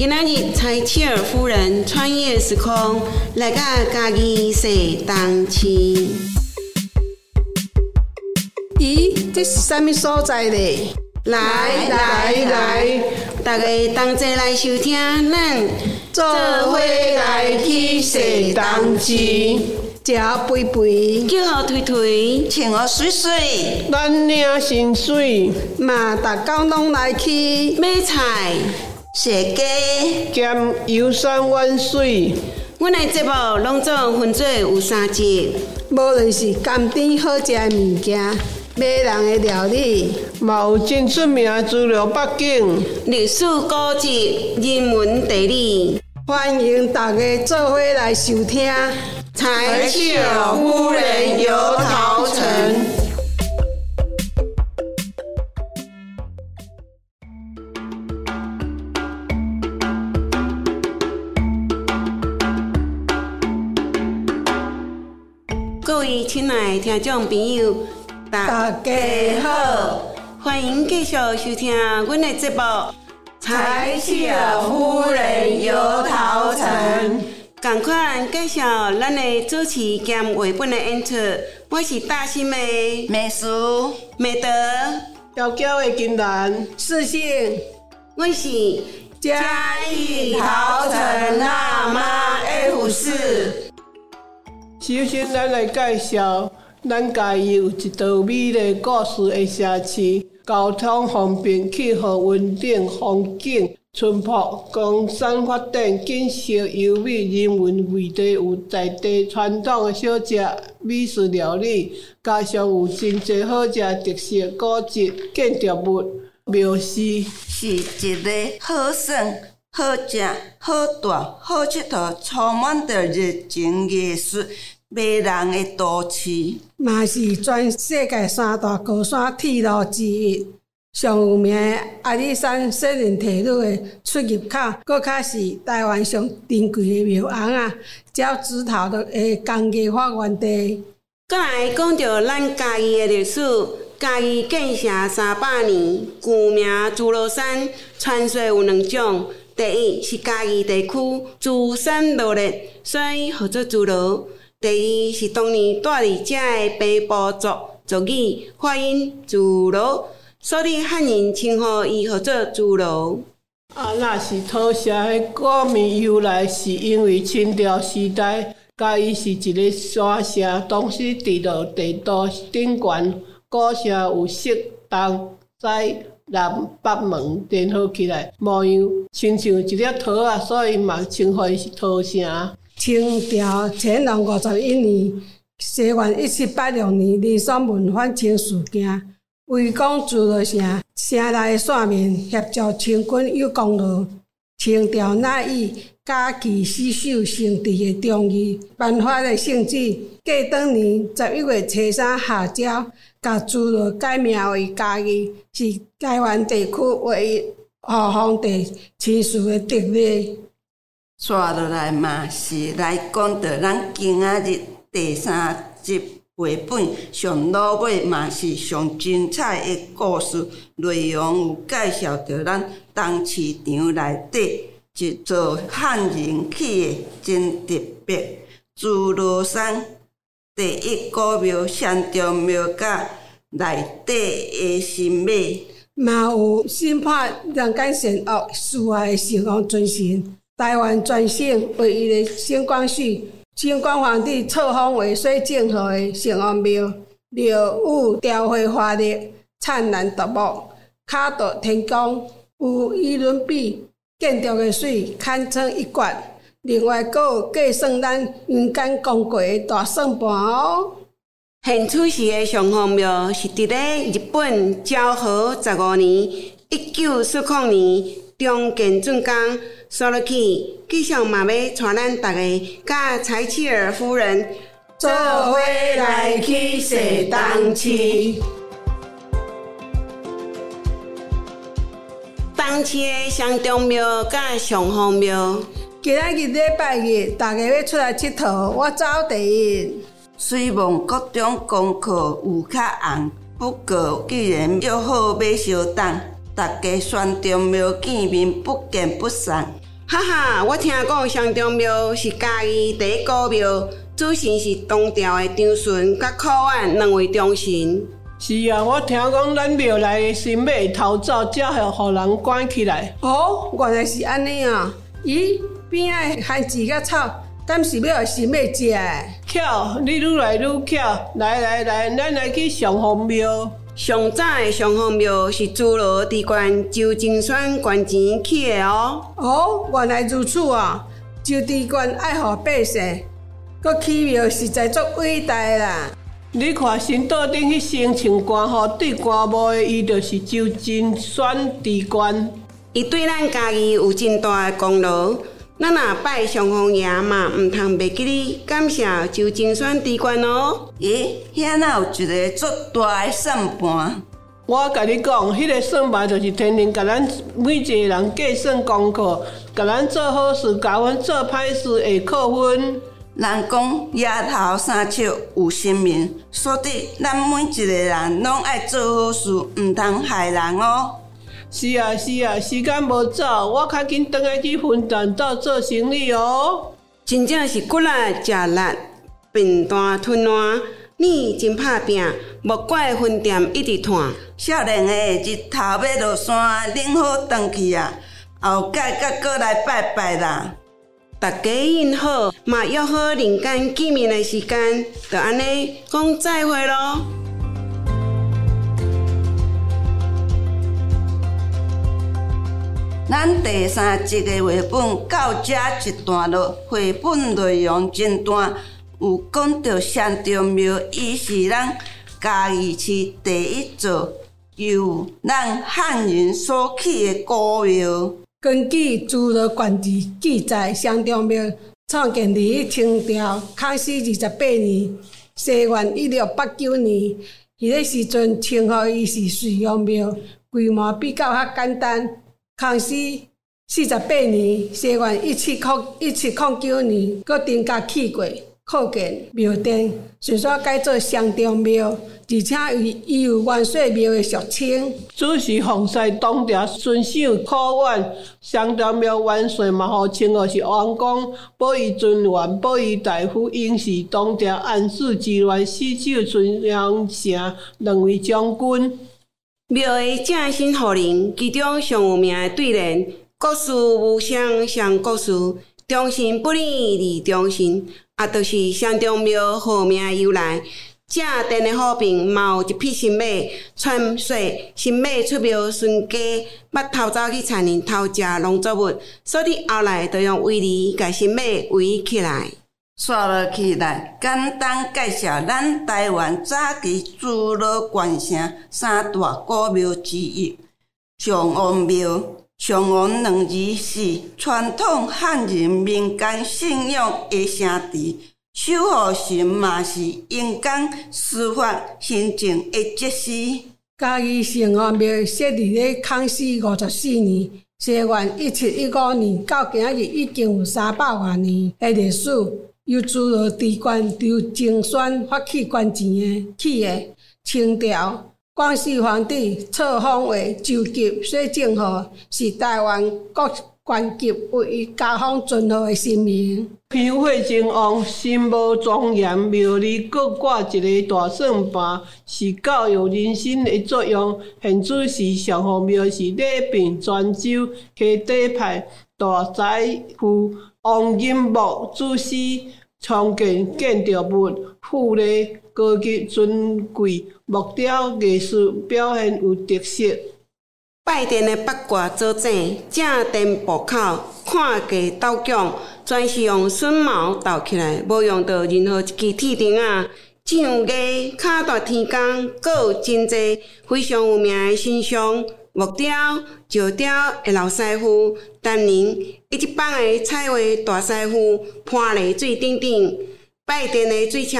今日柴契尔夫人穿越时空，来到家己说当期。咦，这是啥物所在咧？来来来，大家同齐来收听咱做伙来去说当期，食肥肥，叫好推推，穿好水水，咱领薪水，嘛，逐工拢来去买菜、踅街，兼游山玩水。阮的节目拢总分做有三集，无论是甘甜好食的物件，买人的料理，嘛有真出名的资料背景。历史古迹、人文地理，欢迎大家做伙来收听。柴契尔夫人游桃城。各位亲爱的听众朋友，大家好，欢迎继续收听阮的节目《柴契尔夫人游桃城》。赶快介绍咱的主持兼绘本的演出，我是大新的美术，美德，娇娇的金兰，四性，我是嘉义桃城辣妈 F 四。首先，咱来介绍，咱家己有一道美丽故事的城市，交通方便，气候稳定，风景淳朴，工商发展，景色优美，人文味地有在地传统的小食、美食料理，加上有真侪好食特色古迹、建筑物、庙寺，是一个好耍、好食、好住、好佚佗，充满着热情艺术。迷人的都市，嘛是全世界三大高山铁路之一。上有名的阿里山雪人铁路的出入口，搁较是台湾上珍贵的庙红啊，鸟指头的工艺发源地。再来讲到咱家己的历史，家己建城三百年，古名朱罗山，传说有两种。第一是家己地区朱山落列，所以号做朱罗。第二是当年住伫遮的北部族族语发音自罗，所以汉人称呼伊号做自罗。啊，那是土城的古名由来，是因为清朝时代，甲伊是一个山城，当时伫落地图顶悬，古城有西东西南北门连合起来，模样亲像一粒桃啊，所以嘛称呼伊是桃城。清朝乾隆五十一年，西元一七八六年，李爽文反清事件，围攻朱罗城，城内线面协助清军有功劳。清朝乃以假期死守圣地的忠义，颁发的圣旨，过当年十一月初三下诏，甲朱罗改名为嘉义，是台湾地区唯一护皇帝亲属的特例。刷落来嘛，是来讲到咱今仔日第三集绘本上落尾嘛是上精彩的故事。内容，有介绍到咱东市场内底一座汉人起的真特别朱罗山第一古庙山中庙甲内底的神马，嘛有审判人间善恶事。外的圣王尊神。台湾全省唯一的省光绪，清光皇帝册封为水正号的圣王庙，庙宇雕绘华丽、灿烂夺目，卡夺天光，有伊伦比建筑的水，堪称一绝。另外，阁有计算咱民间公过的大算盘哦。现出时的上皇庙是伫咧日本昭和十五年（一九四零年）中建竣工。说落去，继续嘛要带咱大家甲柴契尔夫人做伙来去说东市。东市的上中庙甲上皇庙，今仔日礼拜日，大家要出来佚佗，我走第一。虽望各种功课有较红，不过既然约好要相等，大家选中庙见面不见不散。哈哈，我听讲上中庙是家己第一古庙，主神是东朝的张顺甲考案两位忠神。是啊，我听讲咱庙内的神马偷走，才会互人关起来。哦，原来是安尼啊！咦，边仔番薯甲草，敢是要互神马食的？巧，你愈来愈巧。来来来，咱来去上皇庙。上早的上皇庙是朱罗地官周金选捐钱起的哦。哦，原来如此啊！周地官爱护百姓，佮起庙实在足伟大的啦！你看神道顶迄身穿官服对官帽的，伊就是周金选地官。伊对咱家己有真大的功劳，咱若拜上皇爷嘛，毋通袂记哩感谢周金选地官哦。咦，遐哪有一个足大的算盘？我甲你讲，迄、个算盘就是天天甲咱每一个人计算功课，甲咱做好事，甲阮做歹事会扣分。人讲丫头三笑有神明，所以咱每一个人拢爱做好事，毋通害人哦。是啊是啊，时间无早，我较紧倒来去分担岛做生意哦。真正是骨力食力，笨蛋吞烂。你真拍拼，莫怪分店一直拖。少年的日头要落山，恁好转去啊！后届甲过来拜拜啦。大家应好，嘛约好人间见面的时间，就安尼讲再会咯。咱第三集的绘本到这一段落，绘本内容真短，有讲到上中庙，伊是咱嘉义市第一座由咱汉人所起的古庙。根据《朱罗传记》记载，上中庙创建于清朝康熙二十八年（西元一六八九年）。迄个时阵称呼伊是水阳庙，规模比较较简单。康熙四十八年（西元一七零一七零九年），搁增加起过扩建庙殿，顺续改做上中庙，而且伊伊有元帅庙的俗称。主是奉祀东条顺守考院，上中庙元帅嘛，号称号是王公，保佑尊元，保佑大夫，应是东条安史之乱四守春阳城两位将军。庙的正身互人，其中上有名的对联：“国事无双上国事，忠心不离二忠心。”啊，就是上中庙号名由来。正殿的好评嘛有一批新马，传说新马出庙孙家捌偷走去田里偷食农作物，所以后来就用围篱甲新马围起来。刷落起来，简单介绍咱台湾早期诸罗关城三大古庙之一——上王庙。上王两字是传统汉人民间信仰的圣地，守护神嘛是阴间司法行政的节师。嘉义上王庙设立咧康熙五十四年（西元一七一五年），到今日已经有三百多年的历史。由诸罗地官由精选发起捐钱的起的，清朝光绪皇帝册封为周吉所政府，是台湾各官级唯一加封尊号的神明。香火正旺，心无庄严，庙里各挂一个大算盘，是教育人心的作用。现主是上皇庙是礼宾泉州溪底派大财富王金木主司。创建建筑物富丽高级尊贵，木雕艺术表现有特色。拜殿的八卦做正，正殿布口看价斗强，全是用榫卯斗起来，无用到任何一支铁钉啊。上艺脚大天工，阁有真济非常有名的神像。木雕、石雕的老师傅，当年一级棒的彩绘大师傅，潘丽水等等，拜殿的水车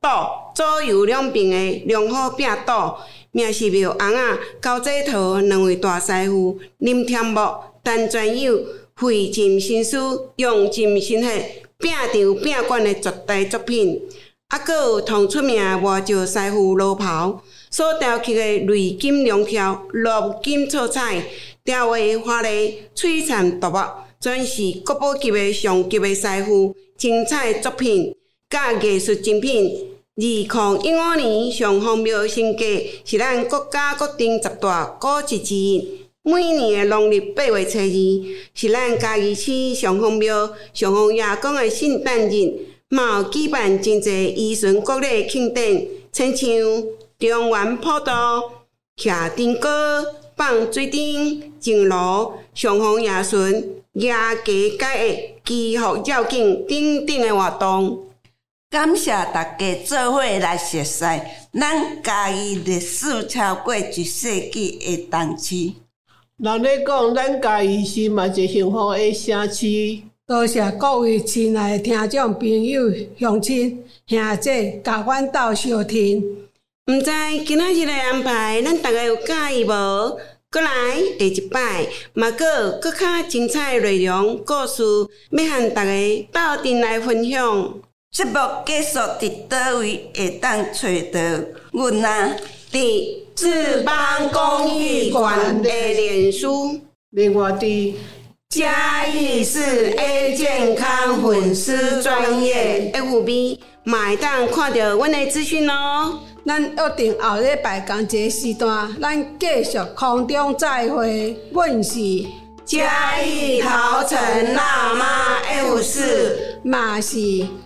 道，左右两边的良好壁道，名是庙红啊、高济桃两位大师傅，林天木、陈全友，费尽心思，用尽心血，拼场拼馆的绝代作品。啊，有同出名外石师傅罗袍。所雕刻的瑞金龙条、绿金错彩，雕画华丽璀璨夺目，全是国宝级的上级的师傅，精彩作品甲艺术精品。二零一五年上荒庙升价是咱国家国定十大古迹之一。每年的农历八月初二是咱嘉义市上荒庙上荒爷公的圣诞日，嘛有举办真侪宜顺国礼庆典，亲像中原普渡、徛灯果、放水灯、敬炉、上荒爷孙、野鸡解厄、祈福绕境等等的活动。感谢大家做伙来学习咱嘉义历史超过一世纪的东区。人咧讲，咱家己是嘛一幸福的城市。多谢各位亲爱的听众朋友、乡亲、兄姐，甲阮斗相听。毋知今仔日的安排，咱大家有介意无？过来下一摆，嘛个搁较精彩的内容故事，要和大家斗阵来分享。节目结束伫倒位会当找到阮啊？伫志邦公益馆的脸书，另外伫嘉义市 A 健康粉丝专业 FB，嘛会当看到阮的资讯哦。咱约定后礼拜同一个时段，咱继续空中再会。阮是嘉义桃城辣妈 F 四，嘛是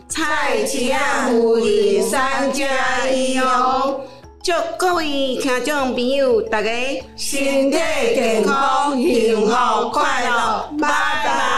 蔡奇亚福林三加一哦。祝各位听众朋友，大家身体健康、幸福快乐，拜拜。